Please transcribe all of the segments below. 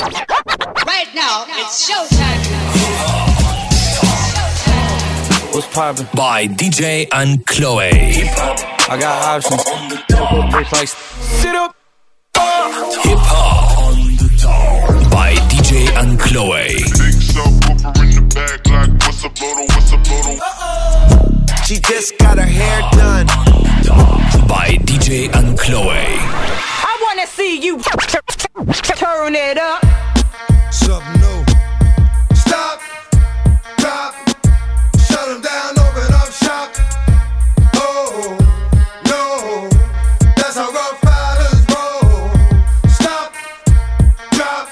Right now, it's showtime. What's poppin'? By DJ Ankloe. I got options. It's like sit up. Hip hop. By DJ Ankloe. Big subwoofer in the back, like what's up, Lodo, what's up, Lodo? She just got her hair done. By DJ Ankloe. I wanna see you turn it up. Something new. Stop, drop, shut them down, open up shop. Oh, no, that's how rough riders roll. Stop, drop,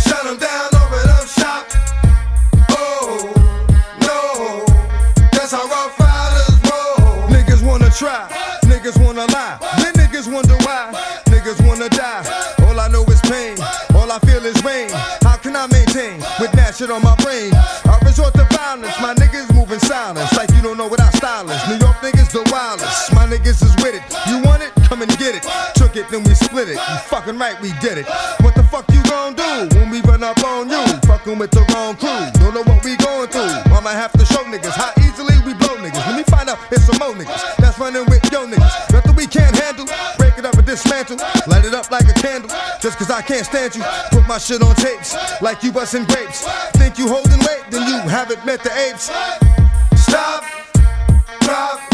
shut them down, open up shop. Oh, no, that's how rough riders roll. Niggas wanna try, niggas wanna lie, then niggas wonder why. Niggas wanna die, all I know is pain, all I feel is rain. How can I maintain with that shit on my brain? I resort to violence, my niggas moving silence, like you don't know what I style is. New York niggas the wildest, my niggas is with it. You want it? Come and get it. Took it, then we split it. You fucking right, we did it. What the fuck you gon' do when we run up on you? Fucking with the wrong crew, cause I can't stand you. Put my shit on tapes like you busting grapes. Think you holding weight, then you haven't met the apes. Stop, drop,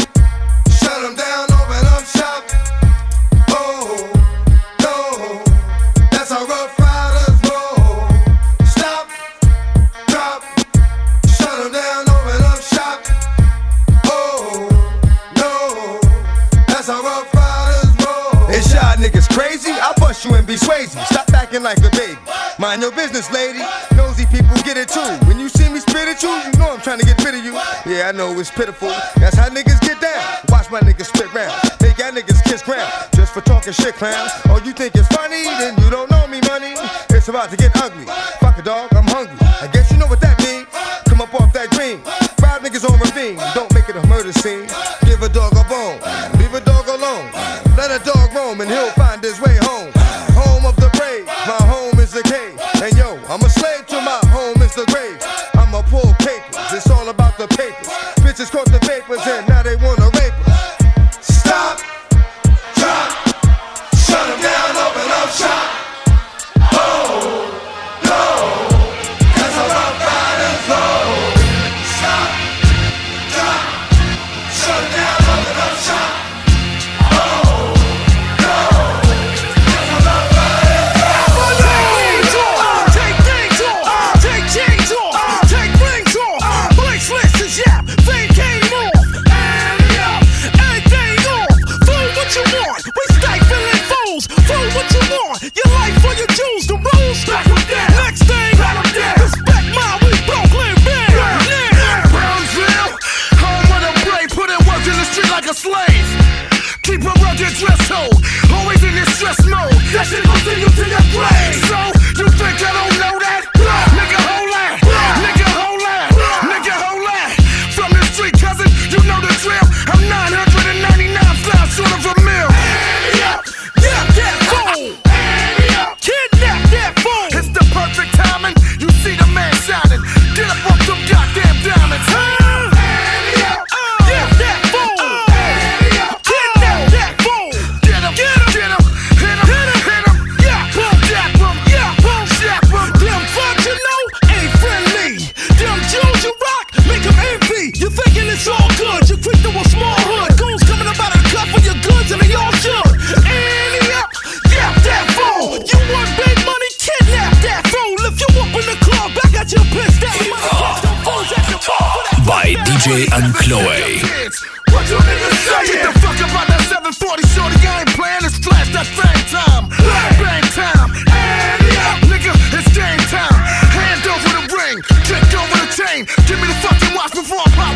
pitiful. That's how niggas get down. Watch my niggas spit round. Make y'all niggas kiss ground. Just for talking shit, clowns. Oh, you think it's funny? Then you don't know me, money. It's about to get ugly. Fucking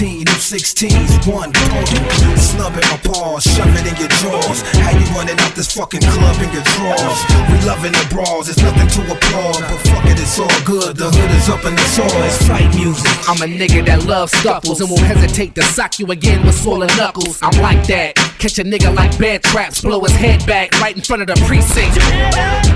16, them 16s, one. Snub at my paws, shove it in your drawers. How you running out this fucking club in your drawers? We loving the brawls, it's nothing to applaud. But fuck it, it's all good. The hood is up in the soil. It's fight music. I'm a nigga that loves scuffles and won't hesitate to sock you again with swollen knuckles. I'm like that. Catch a nigga like bad traps, blow his head back right in front of the precinct.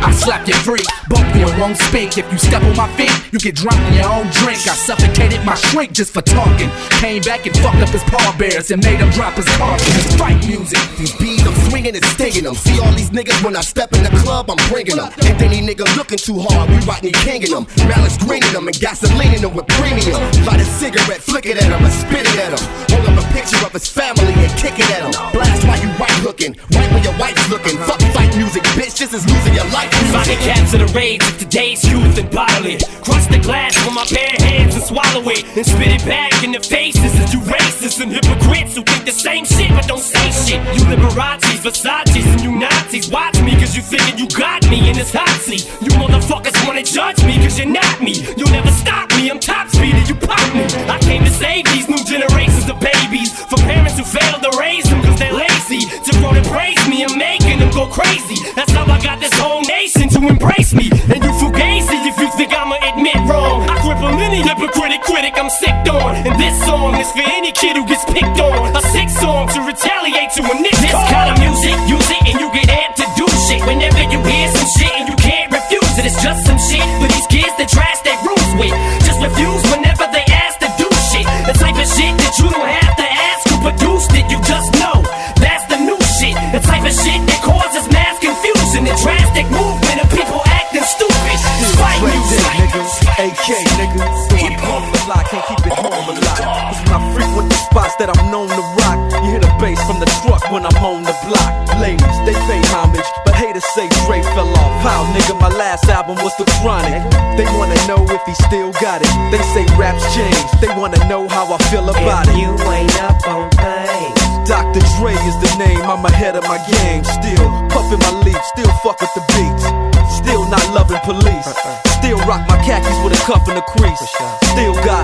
I slap you free, bump you and won't speak. If you step on my feet, you get drunk in your own drink. I suffocated my shrink just for talking. Came back and fucked up his paw bears and made him drop his car. It's fight music. These beats, I'm swinging and stinging them. See all these niggas when I step in the club, I'm bringing them. Ain't any nigga looking too hard, we Rodney Kinging them. Malice greening them and gasoline in them with premium. Light a cigarette, flick it at him and spit it at him. Hold up a picture of his family and kick it at him. Blast while you right looking, right when your wife's looking. Fuck fight music, bitch, this is losing your life. Find capture the rage of today's youth and it. Crush the glass with my bare hands and swallow it. And spit it back in the faces of you racists and hypocrites who think the same shit but don't say shit. You Liberace's, Versace's, and you Nazis. Watch me cause you figure you got me in this hot seat. You motherfuckers wanna judge me cause you're not me. You'll never crazy. That's how I got this whole nation to embrace me. And you fugazi if you think I'ma admit wrong. I cripple any hypocritic critic I'm sick on. And this song is for any kid who gets picked on. A sick song to retaliate to a nigga. This kind of music, use it and you get amped to do shit. Whenever you still got it. They say raps change, they wanna know how I feel about it. You ain't up on things. Dr. Dre is the name, I'm ahead of my game. Still puffin' my leaf, still fuck with the beats. Still not loving police. Uh-uh. Still rock my khakis with a cuff and a crease. Still got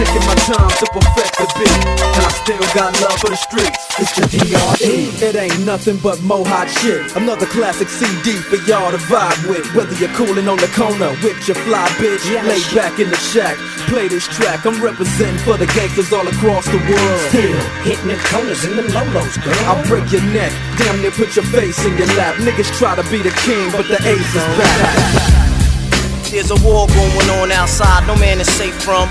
taking my time to perfect the beat, and I still got love for the streets. It's the DRE. It ain't nothing but mohawk shit. Another classic CD for y'all to vibe with. Whether you're cooling on the corner with your fly bitch, lay back in the shack, play this track. I'm representing for the gangsters all across the world. Still hitting the corners and them lolos, girl. I'll break your neck, damn near put your face in your lap. Niggas try to be the king, but the ace is back. There's a war going on outside, no man is safe from.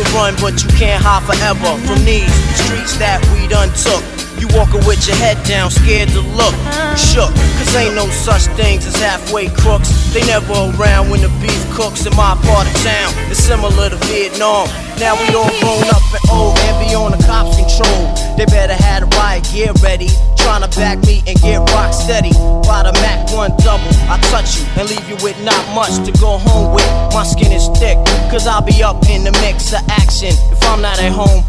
Can run, but you can't hide forever from these streets that we done took. You walking with your head down, scared to look. Shook, cause ain't no such things as halfway crooks. They never around when the beef cooks in my part of town. It's similar to Vietnam. Now we all grown up and old and be on the cops' control. They better have the riot get ready. Tryna back me and get rock steady. By the Mac 1 double, I touch you and leave you with not much to go home with. My skin is thick, cause I'll be up in the mix of action. If I'm not at home,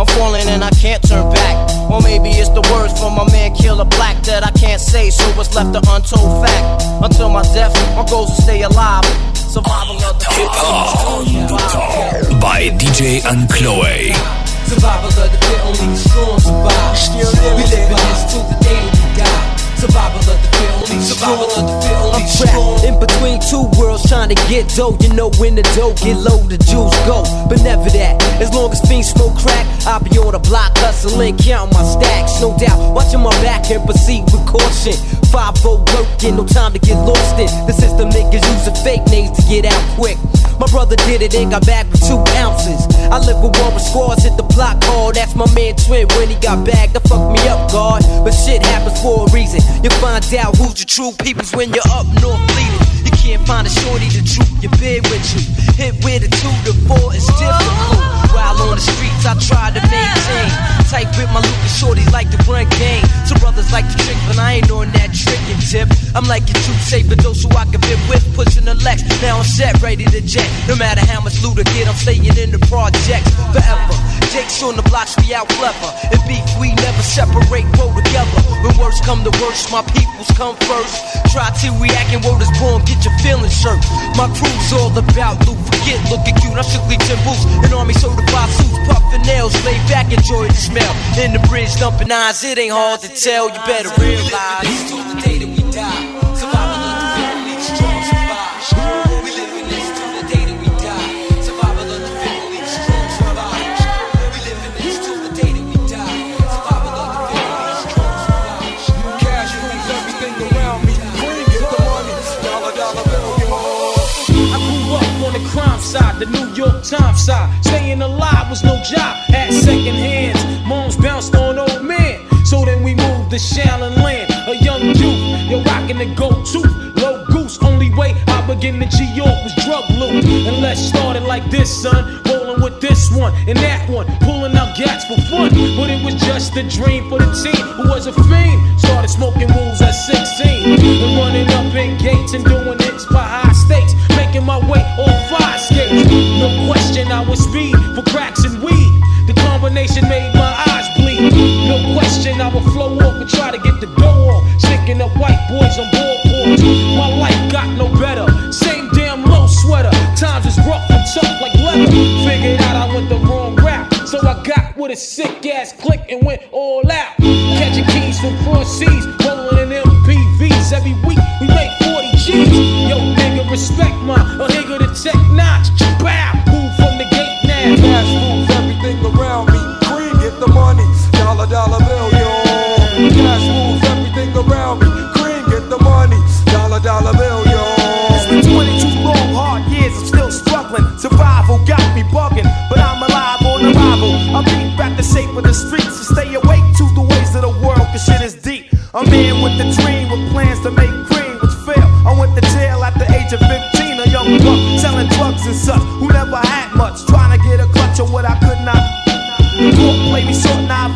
I'm falling and I can't turn back. Or maybe it's the words from my man Killer Black that I can't say, so it's left an untold fact. Until my death, my goals to stay alive. Survival of the Hip Hop by DJ Ankloe. Survival of the fit, only the strong survive. We live in this till the day we die. Survival of the survival of the fit, I'm trapped in between two worlds trying to get dough. You know when the dough get low, the juice go. But never that. As long as fiends smoke crack, I'll be on the block hustling, counting my stacks. No doubt, watching my back and proceed with caution. 5 working, no time to get lost in. The system niggas using fake names to get out quick. My brother did it and got back with two ounces. I live with one with squads, hit the block hard. That's my man Twin when he got bagged. That fucked me up, God. But shit happens for a reason. You find out who's the true peoples when you're up north bleeding. You can't find a shorty to troop your bed with you. Hit with a two to four is difficult. While on the streets, I try to maintain. Tight with my Lucas shorties like to run game. Some brothers like to trick, but I ain't on that tricking tip. I'm like a true saver, those who I can fit with, pushing the Lex. Now I'm set, ready to jet. No matter how much loot I get, I'm staying in the projects forever. Jakes on the blocks, we out clever. And beef, we never separate, roll together. When words come to worst, my peoples come first. Try to react and word is born, get your feelings hurt. My crew's all about loot, forget looking cute. I'm strictly Tim Boots, an army certified suits, puffin' nails, lay back, enjoy the smell. In the bridge, dumping eyes, it ain't hard to tell. You better realize. The day that we die. York Times side. Staying alive was no job. At second hands, moms bounced on old men. So then we moved to Shaolin Land, a young youth. You're rocking the gold tooth, low goose. Only way I begin to G York was drug loot. And let's start it like this, son. Rolling with this one and that one, pulling out gats for fun. But it was just a dream for the team who was a fiend. Started smoking get the money. Dollar, dollar bill, yo. Cash rules everything around me. Green, get the money. Dollar, dollar bill, yo. It's been 22 long, hard years, I'm still struggling. Survival got me bugging, but I'm alive on arrival. I beat back the shape of the streets to stay awake to the ways of the world, cause shit is deep. A man with a dream, with plans to make cream, which fail. I went to jail at the age of 15, a young buck, selling drugs and such, who never had much, trying to get a clutch of what I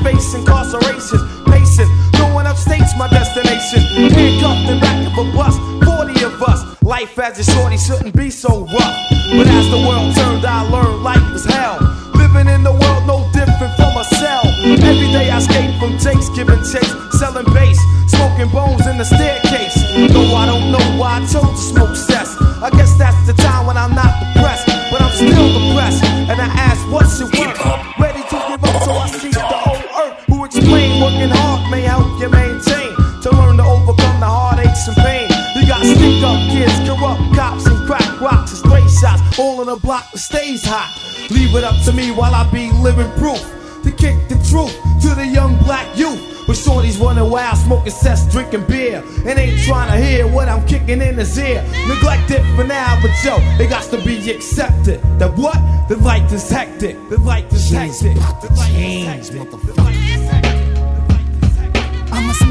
face incarceration. Pacing, going upstate's my destination. Handcuffed in back of a bus, 40 of us. Life as a shorty shouldn't be so rough. But as the world turned, I learned life was hell. Living in the world no different from a cell. Every day I skate from takes, giving chase, selling bass, smoking bones in the staircase. Though I don't know why I chose to smoke stray shots. All in a block that stays hot. Leave it up to me while I be living proof. to kick the truth to the young black youth. But shorties running wild, smoking cess, drinking beer, and ain't trying to hear what I'm kicking in his ear. Neglect it for now, but yo, it got to be accepted. That what? The life is hectic. The life is hectic. The life is hectic. The life is hectic.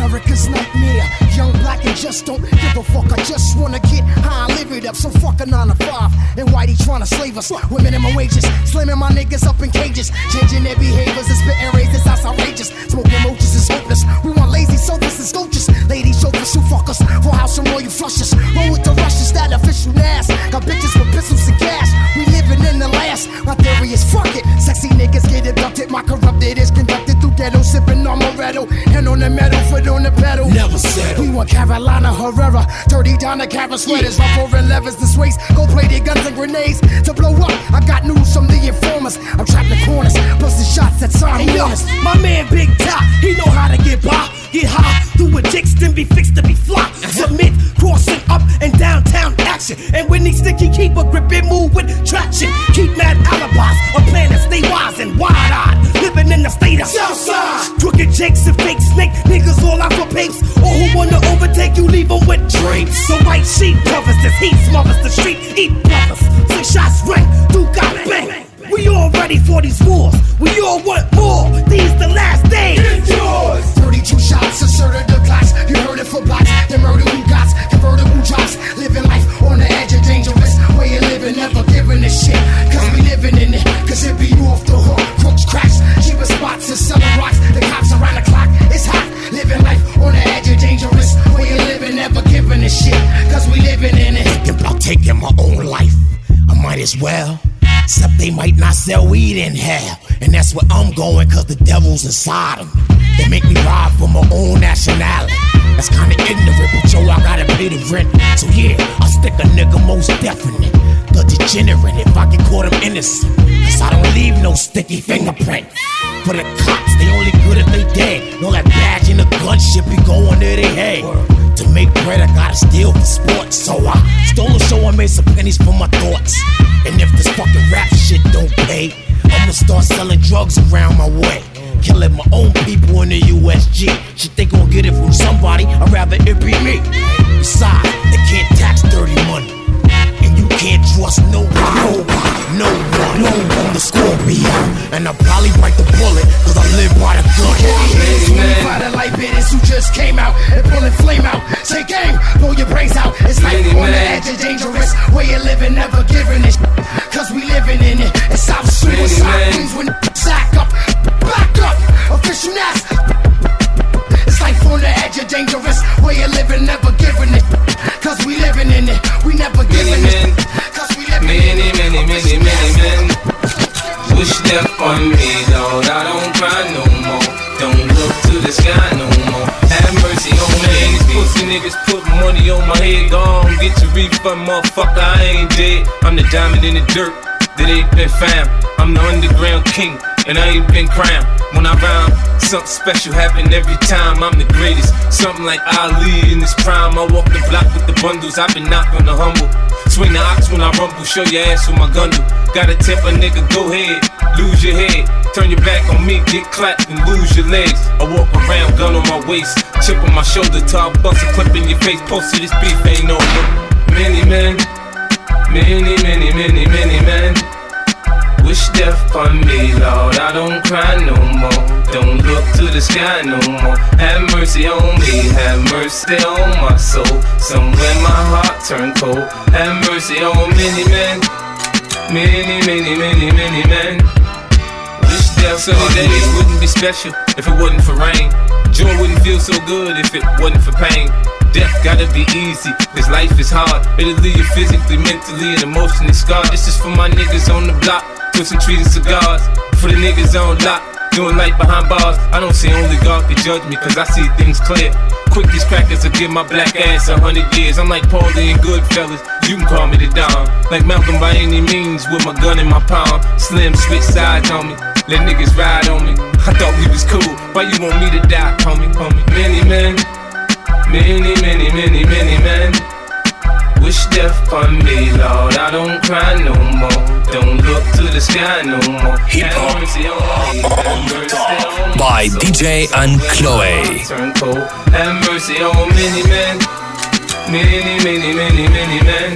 America's nightmare. Young black and just don't give a fuck. I just wanna get high live it up. So fuck a nine to five. And Whitey trying to slave us with minimum wages. Slamming my niggas up in cages. Changing their behaviors and spitting razors. That's outrageous. Smoking roaches is hopeless. We want lazy, so and is. Ladies, chauffeurs who fuck us. For house and royal flushes. Roll with the rushes, that official ass. Got bitches with pistols and gas. We living in the last. My theory is fuck it. Sexy niggas get abducted. My corrupted is conducted through ghetto. Sipping on the metal, foot on the pedal. Never settle. We want Carolina Herrera. Dirty down the cabin sweaters. Rough over levers and sways. Go play their guns and grenades to blow up. I got news from the informers. I'm trapped in corners. Busting shots at time Hey yo, my man Big Top, he know how to get by, get high, do a dicks, then be fixed to be fly. Submit, crossing up and downtown action. And when he sticky keep a grip and move with traction. Keep mad alibis, a plan to stay wise and wide eyed. Living in the state of Southside. Crooked jakes and fake snake niggas all out for papes. Or who wanna overtake you, leave leave 'em with drapes. So white sheet covers this heat, smothers the street, eat brothers. Six shots ring, do got bang. We all ready for these wars. We all want more. These the last days. Devil's inside them. They make me ride for my own nationality. That's kinda ignorant, but yo, I gotta pay the rent. So yeah, I'll stick a nigga most definite. The degenerate, if I can call them innocent. Cause I don't leave no sticky fingerprint. For the cops, they only good if they dead. Know that badge and the gun shit be going to their head. To make bread, I gotta steal for sports. So I stole a show and made some pennies for my thoughts. And if this fucking rap shit don't pay, I'ma start selling drugs around my way. Killing my own people in the USG. Shit, they gon' get it from somebody, I'd rather it be me. Besides, they can't tax dirty money. And you can't trust no one, nobody, no one, no one. The Scorpio. And I'll probably bite the bullet, cause I live by the gun. By the light bitters who just came out and pulling flame out. Say gang, blow your brains out. It's life on the edge of dangerous. Way of living, never giving it. Cause we living in it. It's South suicide queens when sack up. Back up, official nas. It's life on the edge of dangerous. Way of living, never giving it. Cause we living in it. We never giving it. Cause we living in Many, it. many, many, many men wish death on me, Lord. I don't cry no more. Don't look to the sky no more. Have mercy on me. These pussy niggas put money on my head. Gone, get your refund, motherfucker. I ain't dead. I'm the diamond in the dirt that ain't been found. I'm the underground king, and I ain't been crowned. When I rhyme, something special happen every time. I'm the greatest. Something like Ali in his prime. I walk the block with the bundles. I've been knocked on the humble. Swing the ox when I rumble. Show your ass with my gun do. Got a temper, nigga. Go ahead. Lose your head. Turn your back on me. Get clapped and lose your legs. I walk around, gun on my waist. Chip on my shoulder. top bust a clip in your face. Posted this beef ain't no Many men. Many, many, many, many men. Wish death on me, Lord. I don't cry no more. Don't look to the sky no more. Have mercy on me. Have mercy on my soul. Somewhere my heart turned cold. Have mercy on many men. Many, many, many, many men. Wish death sunny days wouldn't be special if it wasn't for rain. Joy wouldn't feel so good if it wasn't for pain. Death gotta be easy, this life is hard. It'll leave you physically, mentally, and emotionally scarred. This is for my niggas on the block, twisting trees and cigars. For the niggas on lock, doing life behind bars. I don't see only God can judge me, cause I see things clear. Quick, these crackers will give my black ass a hundred years. I'm like Paulie and Goodfellas, you can call me the Don. Like Malcolm by any means, with my gun in my palm. Slim switch sides on me, let niggas ride on me. I thought we was cool, why you want me to die, homie, homie? Many men, many, many, many, many men. Wish death upon me, Lord. I don't cry no more. Don't look to the sky no more. Hip hop on the top by DJ and Chloe. Turn cold. Have mercy on many men. Many, many, many, many men.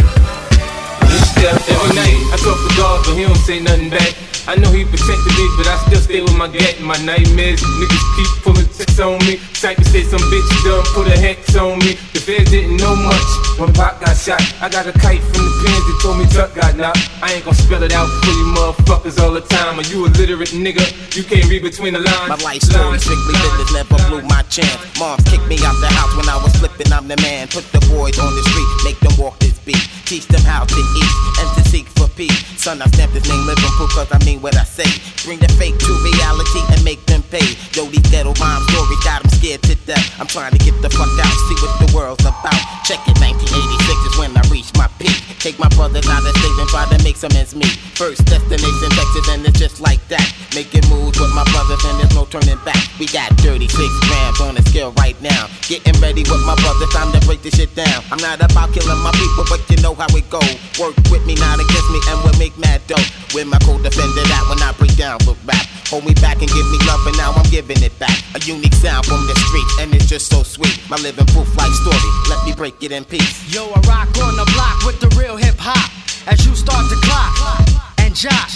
Wish death every night. I talk to God, but he don't say nothing back. I know he protected me, but I still stay with my gat. My nightmares, niggas keep pulling tricks on me. To say some bitch done put a hex on me. The feds didn't know much when Pop got shot. I got a kite from the pins that told me Tuck got knocked. I ain't gonna spell it out for you motherfuckers all the time. Are you illiterate nigga? You can't read between the lines. My life story strictly business never blew my chance. Moms kicked me out the house when I was flipping. I'm the man. Put the boys on the street, make them walk this beat. Teach them how to eat and to seek for peace. Son, I stamped his name Liverpool cause I mean what I say. Bring the fake to reality and make them pay. Yo, these ghetto rhyme stories got them scared to death. I'm trying to get the fuck out, see what the world's about. Check it, 1986 is when I reach my peak. Take my brothers out of state and try to make some ends meet. First destination Texas and it's just like that. Making moves with my brothers and there's no turning back. We got 36 grams on the scale right now. Getting ready with my brothers, time to break this shit down. I'm not about killing my people, you know how it go. Work with me, not against me, and we'll make mad dough. With my co-defender that when I break down with rap. Hold me back and give me love, and now I'm giving it back. A unique sound from the street, and it's just so sweet. My living proof life story, let me break it in peace. Yo, I rock on the block with the real hip hop. As you start to clock and jock.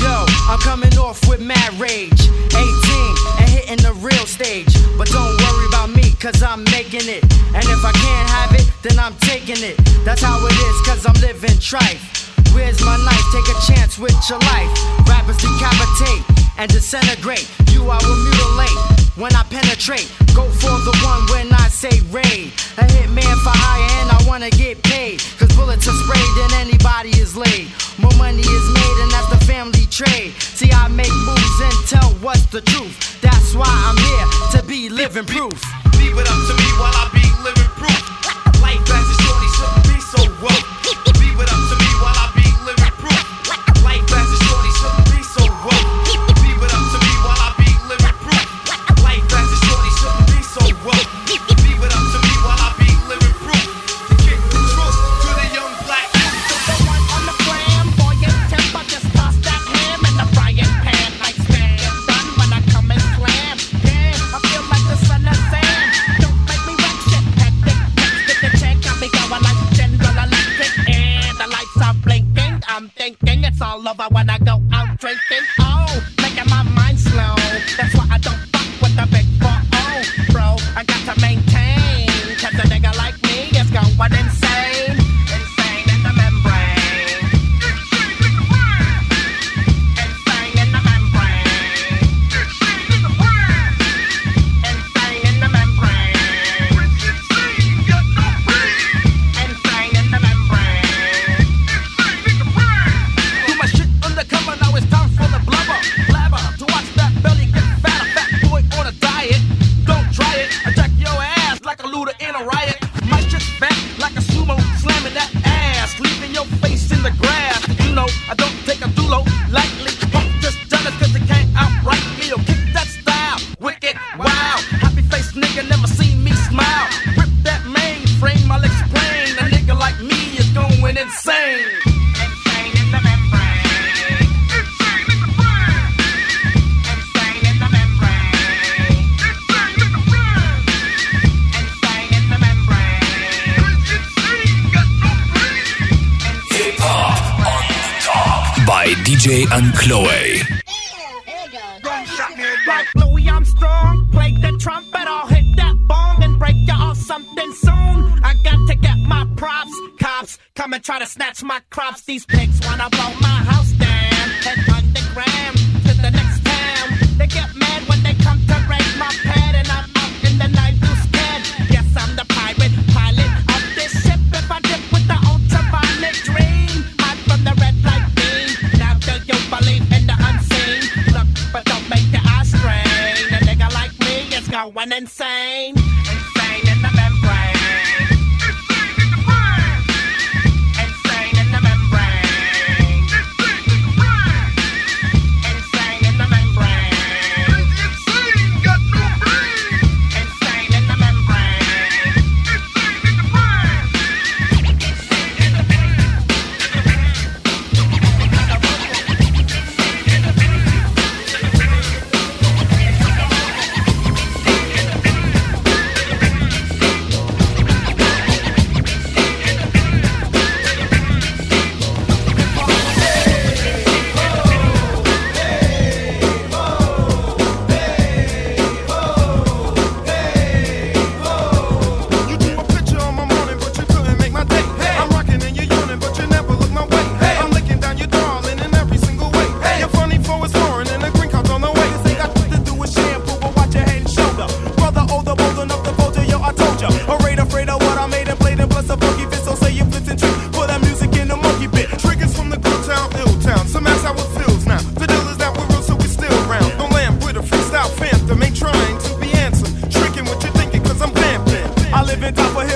Yo, I'm coming off with mad rage. 18 and hitting the real stage. But don't worry about me, cause I'm making it. And if I can't have it, then I'm taking it. That's how it is, cause I'm living trife. Where's my knife? Take a chance with your life. Rappers decapitate and disintegrate. You I will mutilate when I penetrate. Go for the one when I say raid. A hitman for hire and I wanna get paid. Cause bullets are sprayed and anybody is laid. More money is made and that's the family trade. See, I make moves and tell what's the truth. That's why I'm here to be living proof. Leave it up to me DJ Ankloe. Like Louis Armstrong, play the trumpet, I'll hit that bong and break you off something soon. I got to get my props, cops come and try to snatch my crops. These pigs wanna blow my house down, underground to the next town. They get going insane. system ain't trying to be answered. Tricking what you're thinking, cause I'm vamping. I live in top of hill.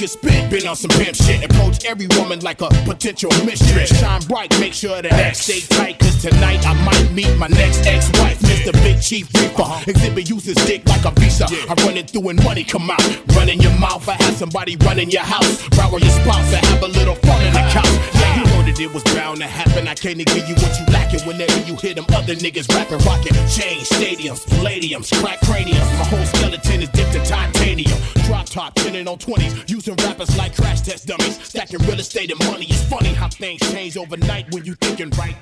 Could spit, been on some pimp shit. Approach every woman like a potential mistress. Shine bright, make sure that X stay tight. Cause tonight I might meet my next ex-wife, Mr. Big Chief Reaper. Exhibit uses dick like a visa. I run it through and money come out. Run in your mouth, I have somebody run in your house. Borrow your spouse, I have a little fun in the couch. You know that it was bound to happen. I can't give you what you lacking whenever you hear them other niggas rapping, rocking. chain stadiums, palladiums, crack craniums. My whole skeleton is dipped in titanium. Drop top, pinning on 20s, using rappers like crash test dummies. Stacking real estate and money. It's funny how things change overnight when you thinking right.